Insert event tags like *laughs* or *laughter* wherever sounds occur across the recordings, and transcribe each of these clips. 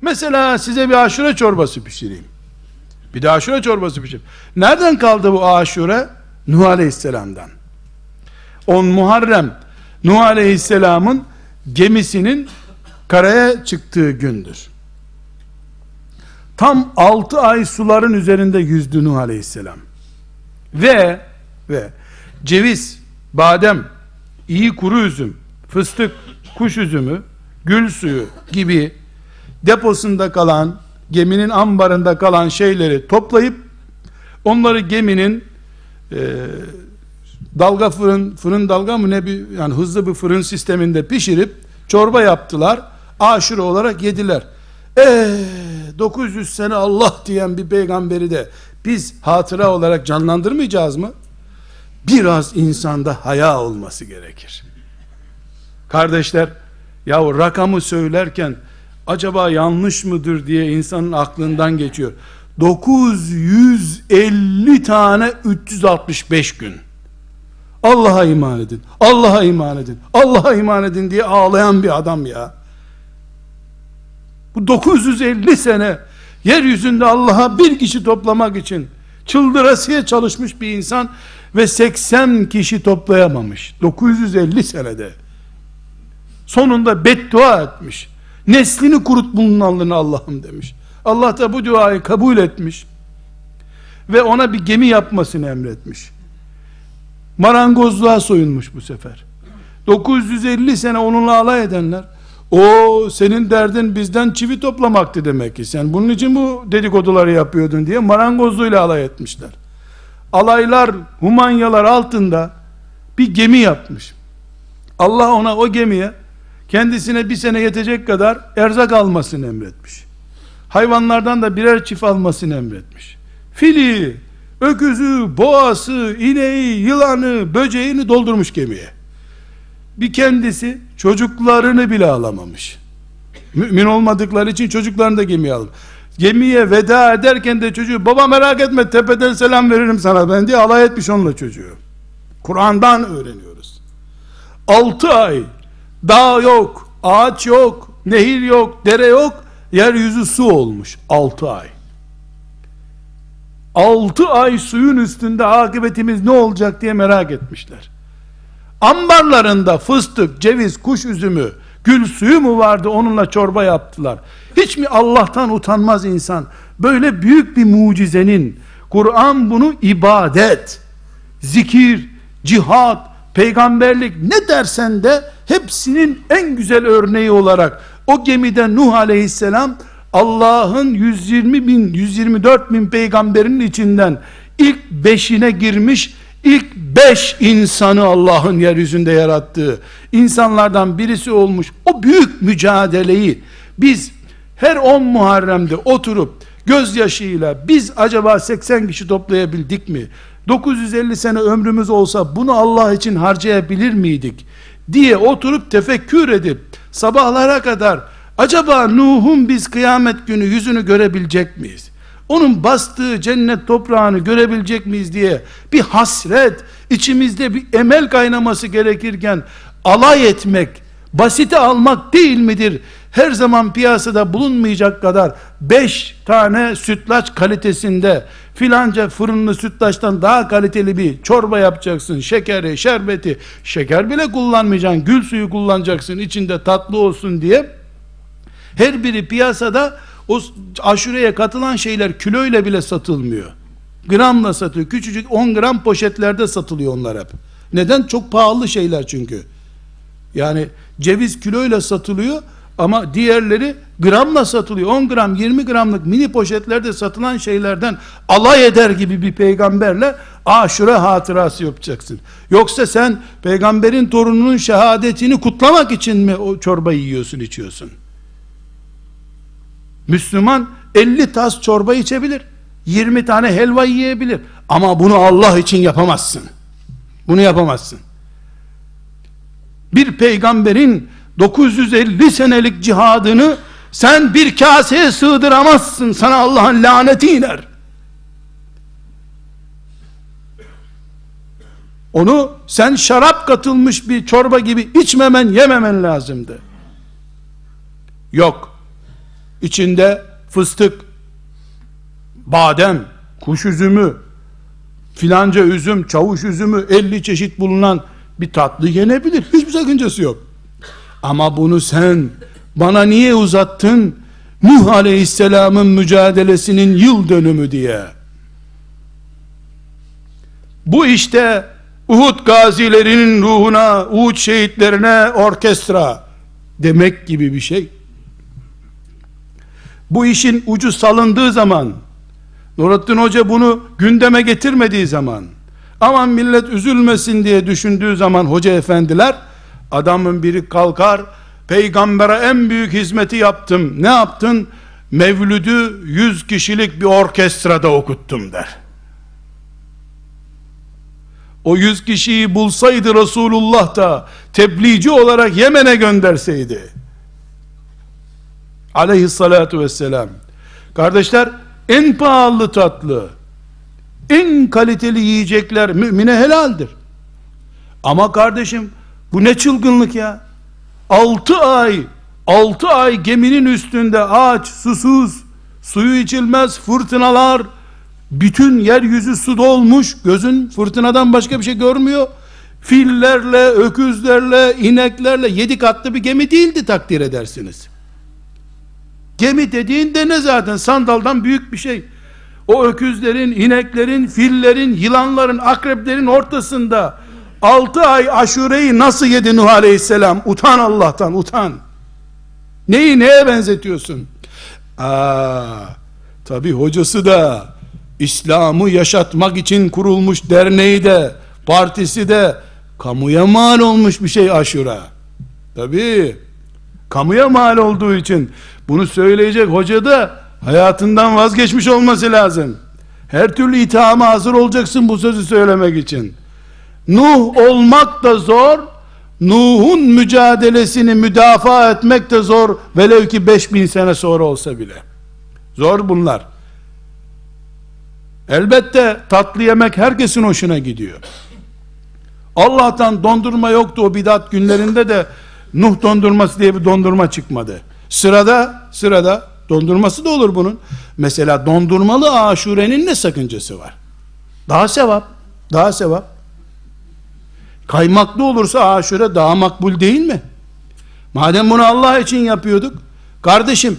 Mesela size bir aşure çorbası pişireyim. Bir de aşure çorbası pişireyim. Nereden kaldı bu aşure? Nuh Aleyhisselam'dan. 10 Muharrem Nuh Aleyhisselam'ın gemisinin karaya çıktığı gündür. Tam 6 ay suların üzerinde yüzdü Nuh Aleyhisselam. Ve ve ceviz, badem, iyi kuru üzüm, fıstık, kuş üzümü, gül suyu gibi deposunda kalan, geminin ambarında kalan şeyleri toplayıp onları geminin e, dalga fırın, fırın dalga mı ne bir yani hızlı bir fırın sisteminde pişirip çorba yaptılar. Aşure olarak yediler. Eee 900 sene Allah diyen bir peygamberi de biz hatıra olarak canlandırmayacağız mı? Biraz insanda haya olması gerekir. Kardeşler, ya rakamı söylerken acaba yanlış mıdır diye insanın aklından geçiyor. 950 tane 365 gün. Allah'a iman edin. Allah'a iman edin. Allah'a iman edin diye ağlayan bir adam ya. Bu 950 sene yeryüzünde Allah'a bir kişi toplamak için çıldırasıya çalışmış bir insan ve 80 kişi toplayamamış. 950 senede. Sonunda beddua etmiş. Neslini kurut bunun Allah'ım demiş. Allah da bu duayı kabul etmiş. Ve ona bir gemi yapmasını emretmiş. Marangozluğa soyunmuş bu sefer. 950 sene onunla alay edenler o senin derdin bizden çivi toplamaktı demek ki. Sen bunun için bu dedikoduları yapıyordun diye marangozluğuyla alay etmişler. Alaylar, humanyalar altında bir gemi yapmış. Allah ona o gemiye kendisine bir sene yetecek kadar erzak almasını emretmiş. Hayvanlardan da birer çift almasını emretmiş. Fili, öküzü, boğası, ineği, yılanı, böceğini doldurmuş gemiye. Bir kendisi çocuklarını bile alamamış. Mümin olmadıkları için çocuklarını da gemiye almış. Gemiye veda ederken de çocuğu baba merak etme tepeden selam veririm sana ben diye alay etmiş onunla çocuğu. Kur'an'dan öğreniyoruz. 6 ay dağ yok, ağaç yok, nehir yok, dere yok, yeryüzü su olmuş 6 ay. 6 ay suyun üstünde akıbetimiz ne olacak diye merak etmişler. Ambarlarında fıstık, ceviz, kuş üzümü, gül suyu mu vardı onunla çorba yaptılar. Hiç mi Allah'tan utanmaz insan? Böyle büyük bir mucizenin, Kur'an bunu ibadet, zikir, cihat, peygamberlik ne dersen de hepsinin en güzel örneği olarak o gemide Nuh aleyhisselam Allah'ın 120 bin 124 bin peygamberinin içinden ilk beşine girmiş ilk beş insanı Allah'ın yeryüzünde yarattığı insanlardan birisi olmuş o büyük mücadeleyi biz her 10 Muharrem'de oturup gözyaşıyla biz acaba 80 kişi toplayabildik mi? 950 sene ömrümüz olsa bunu Allah için harcayabilir miydik? diye oturup tefekkür edip sabahlara kadar acaba Nuh'un biz kıyamet günü yüzünü görebilecek miyiz? Onun bastığı cennet toprağını görebilecek miyiz diye bir hasret, içimizde bir emel kaynaması gerekirken alay etmek, basite almak değil midir? Her zaman piyasada bulunmayacak kadar 5 tane sütlaç kalitesinde filanca fırınlı sütlaçtan daha kaliteli bir çorba yapacaksın. Şekeri, şerbeti, şeker bile kullanmayacaksın. Gül suyu kullanacaksın içinde tatlı olsun diye. Her biri piyasada o aşureye katılan şeyler kiloyla bile satılmıyor. Gramla satıyor. Küçücük 10 gram poşetlerde satılıyor onlar hep. Neden? Çok pahalı şeyler çünkü. Yani ceviz kiloyla satılıyor ama diğerleri gramla satılıyor. 10 gram 20 gramlık mini poşetlerde satılan şeylerden alay eder gibi bir peygamberle aşure hatırası yapacaksın. Yoksa sen peygamberin torununun şehadetini kutlamak için mi o çorbayı yiyorsun içiyorsun? Müslüman 50 tas çorba içebilir. 20 tane helva yiyebilir. Ama bunu Allah için yapamazsın. Bunu yapamazsın. Bir peygamberin 950 senelik cihadını sen bir kaseye sığdıramazsın. Sana Allah'ın laneti iner. Onu sen şarap katılmış bir çorba gibi içmemen, yememen lazımdı. Yok. içinde fıstık, badem, kuş üzümü, filanca üzüm, çavuş üzümü 50 çeşit bulunan bir tatlı yenebilir. Hiçbir sakıncası yok. Ama bunu sen bana niye uzattın? Nuh Aleyhisselam'ın mücadelesinin yıl dönümü diye. Bu işte Uhud gazilerinin ruhuna, Uhud şehitlerine orkestra demek gibi bir şey. Bu işin ucu salındığı zaman, Nurattin Hoca bunu gündeme getirmediği zaman, aman millet üzülmesin diye düşündüğü zaman hoca efendiler, adamın biri kalkar, peygambere en büyük hizmeti yaptım. Ne yaptın? Mevlüdü yüz kişilik bir orkestrada okuttum der. O yüz kişiyi bulsaydı Resulullah da tebliğci olarak Yemen'e gönderseydi. Aleyhissalatu vesselam. Kardeşler en pahalı tatlı, en kaliteli yiyecekler mümine helaldir. Ama kardeşim bu ne çılgınlık ya? 6 ay 6 ay geminin üstünde aç, susuz, suyu içilmez, fırtınalar, bütün yeryüzü su dolmuş, gözün fırtınadan başka bir şey görmüyor. Fillerle, öküzlerle, ineklerle yedi katlı bir gemi değildi takdir edersiniz. Gemi dediğinde ne zaten sandaldan büyük bir şey. O öküzlerin, ineklerin, fillerin, yılanların, akreplerin ortasında 6 ay aşureyi nasıl yedi Nuh Aleyhisselam? Utan Allah'tan, utan. Neyi neye benzetiyorsun? Aa, tabi hocası da İslam'ı yaşatmak için kurulmuş derneği de partisi de kamuya mal olmuş bir şey aşura. Tabi kamuya mal olduğu için bunu söyleyecek hoca da hayatından vazgeçmiş olması lazım. Her türlü ithama hazır olacaksın bu sözü söylemek için. Nuh olmak da zor, Nuh'un mücadelesini müdafaa etmek de zor, velev ki 5000 sene sonra olsa bile. Zor bunlar. Elbette tatlı yemek herkesin hoşuna gidiyor. Allah'tan dondurma yoktu o bidat günlerinde de Nuh dondurması diye bir dondurma çıkmadı. Sırada, sırada dondurması da olur bunun. Mesela dondurmalı aşurenin ne sakıncası var? Daha sevap, daha sevap. Kaymaklı olursa aşure daha makbul değil mi? Madem bunu Allah için yapıyorduk, kardeşim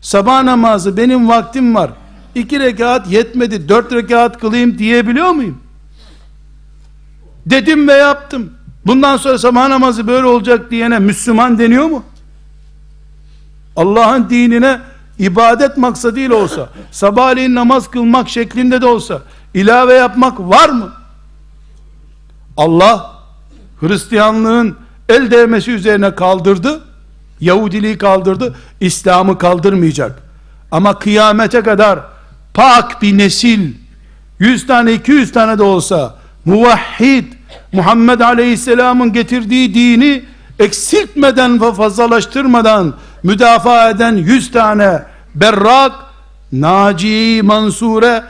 sabah namazı benim vaktim var, iki rekat yetmedi, dört rekat kılayım diyebiliyor muyum? Dedim ve yaptım. Bundan sonra sabah namazı böyle olacak diyene Müslüman deniyor mu? Allah'ın dinine ibadet maksadıyla olsa, *laughs* sabahleyin namaz kılmak şeklinde de olsa, ilave yapmak var mı? Allah, Hristiyanlığın el değmesi üzerine kaldırdı, Yahudiliği kaldırdı, İslam'ı kaldırmayacak. Ama kıyamete kadar pak bir nesil, 100 tane 200 tane de olsa, muvahhid, Muhammed Aleyhisselam'ın getirdiği dini eksiltmeden ve fazlalaştırmadan müdafaa eden 100 tane berrak, naci, mansure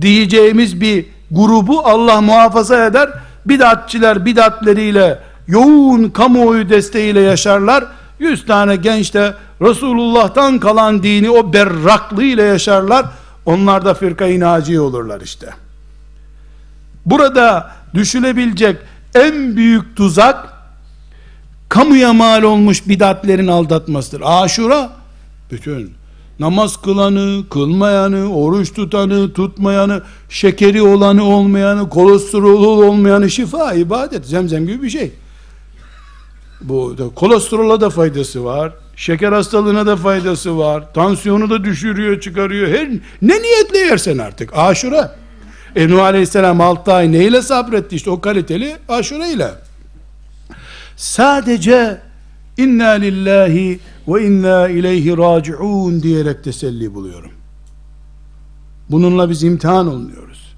diyeceğimiz bir grubu Allah muhafaza eder. Bidatçiler bidatleriyle yoğun kamuoyu desteğiyle yaşarlar. 100 tane genç de Resulullah'tan kalan dini o berraklığıyla yaşarlar. Onlar da fırkayı naci olurlar işte. Burada düşünebilecek en büyük tuzak kamuya mal olmuş bidatlerin aldatmasıdır. Aşura bütün namaz kılanı, kılmayanı, oruç tutanı, tutmayanı, şekeri olanı, olmayanı, kolesterolü olmayanı şifa, ibadet, zemzem gibi bir şey. Bu da kolesterola da faydası var. Şeker hastalığına da faydası var. Tansiyonu da düşürüyor, çıkarıyor. Her ne niyetle yersen artık. Aşura. E Nuh Aleyhisselam 6 ay neyle sabretti işte o kaliteli aşure ile. Sadece inna lillahi ve inna ileyhi raciun diyerek teselli buluyorum. Bununla biz imtihan olmuyoruz.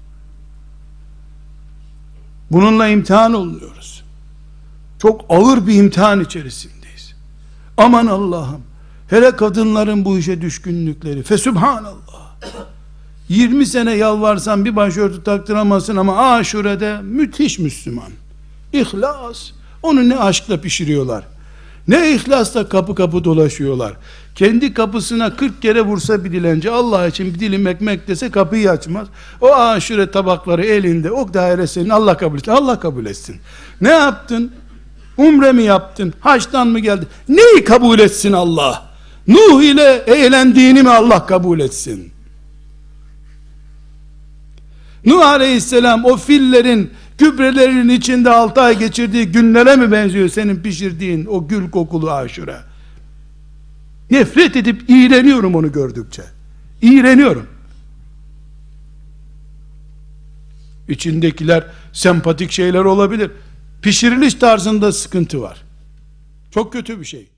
Bununla imtihan olmuyoruz. Çok ağır bir imtihan içerisindeyiz. Aman Allah'ım. Hele kadınların bu işe düşkünlükleri. Fesübhanallah. 20 sene yalvarsan bir başörtü taktıramazsın ama aşurede müthiş Müslüman. İhlas. Onu ne aşkla pişiriyorlar. Ne ihlasla kapı kapı dolaşıyorlar. Kendi kapısına 40 kere vursa bir dilenci Allah için bir dilim ekmek dese kapıyı açmaz. O aşure tabakları elinde o daire senin Allah kabul etsin. Allah kabul etsin. Ne yaptın? Umre mi yaptın? Haçtan mı geldin? Neyi kabul etsin Allah? Nuh ile eğlendiğini mi Allah kabul etsin? Nuh aleyhisselam o fillerin gübrelerinin içinde 6 ay geçirdiği günlere mi benziyor senin pişirdiğin o gül kokulu aşure? Nefret edip iğreniyorum onu gördükçe. İğreniyorum. İçindekiler sempatik şeyler olabilir. Pişiriliş tarzında sıkıntı var. Çok kötü bir şey.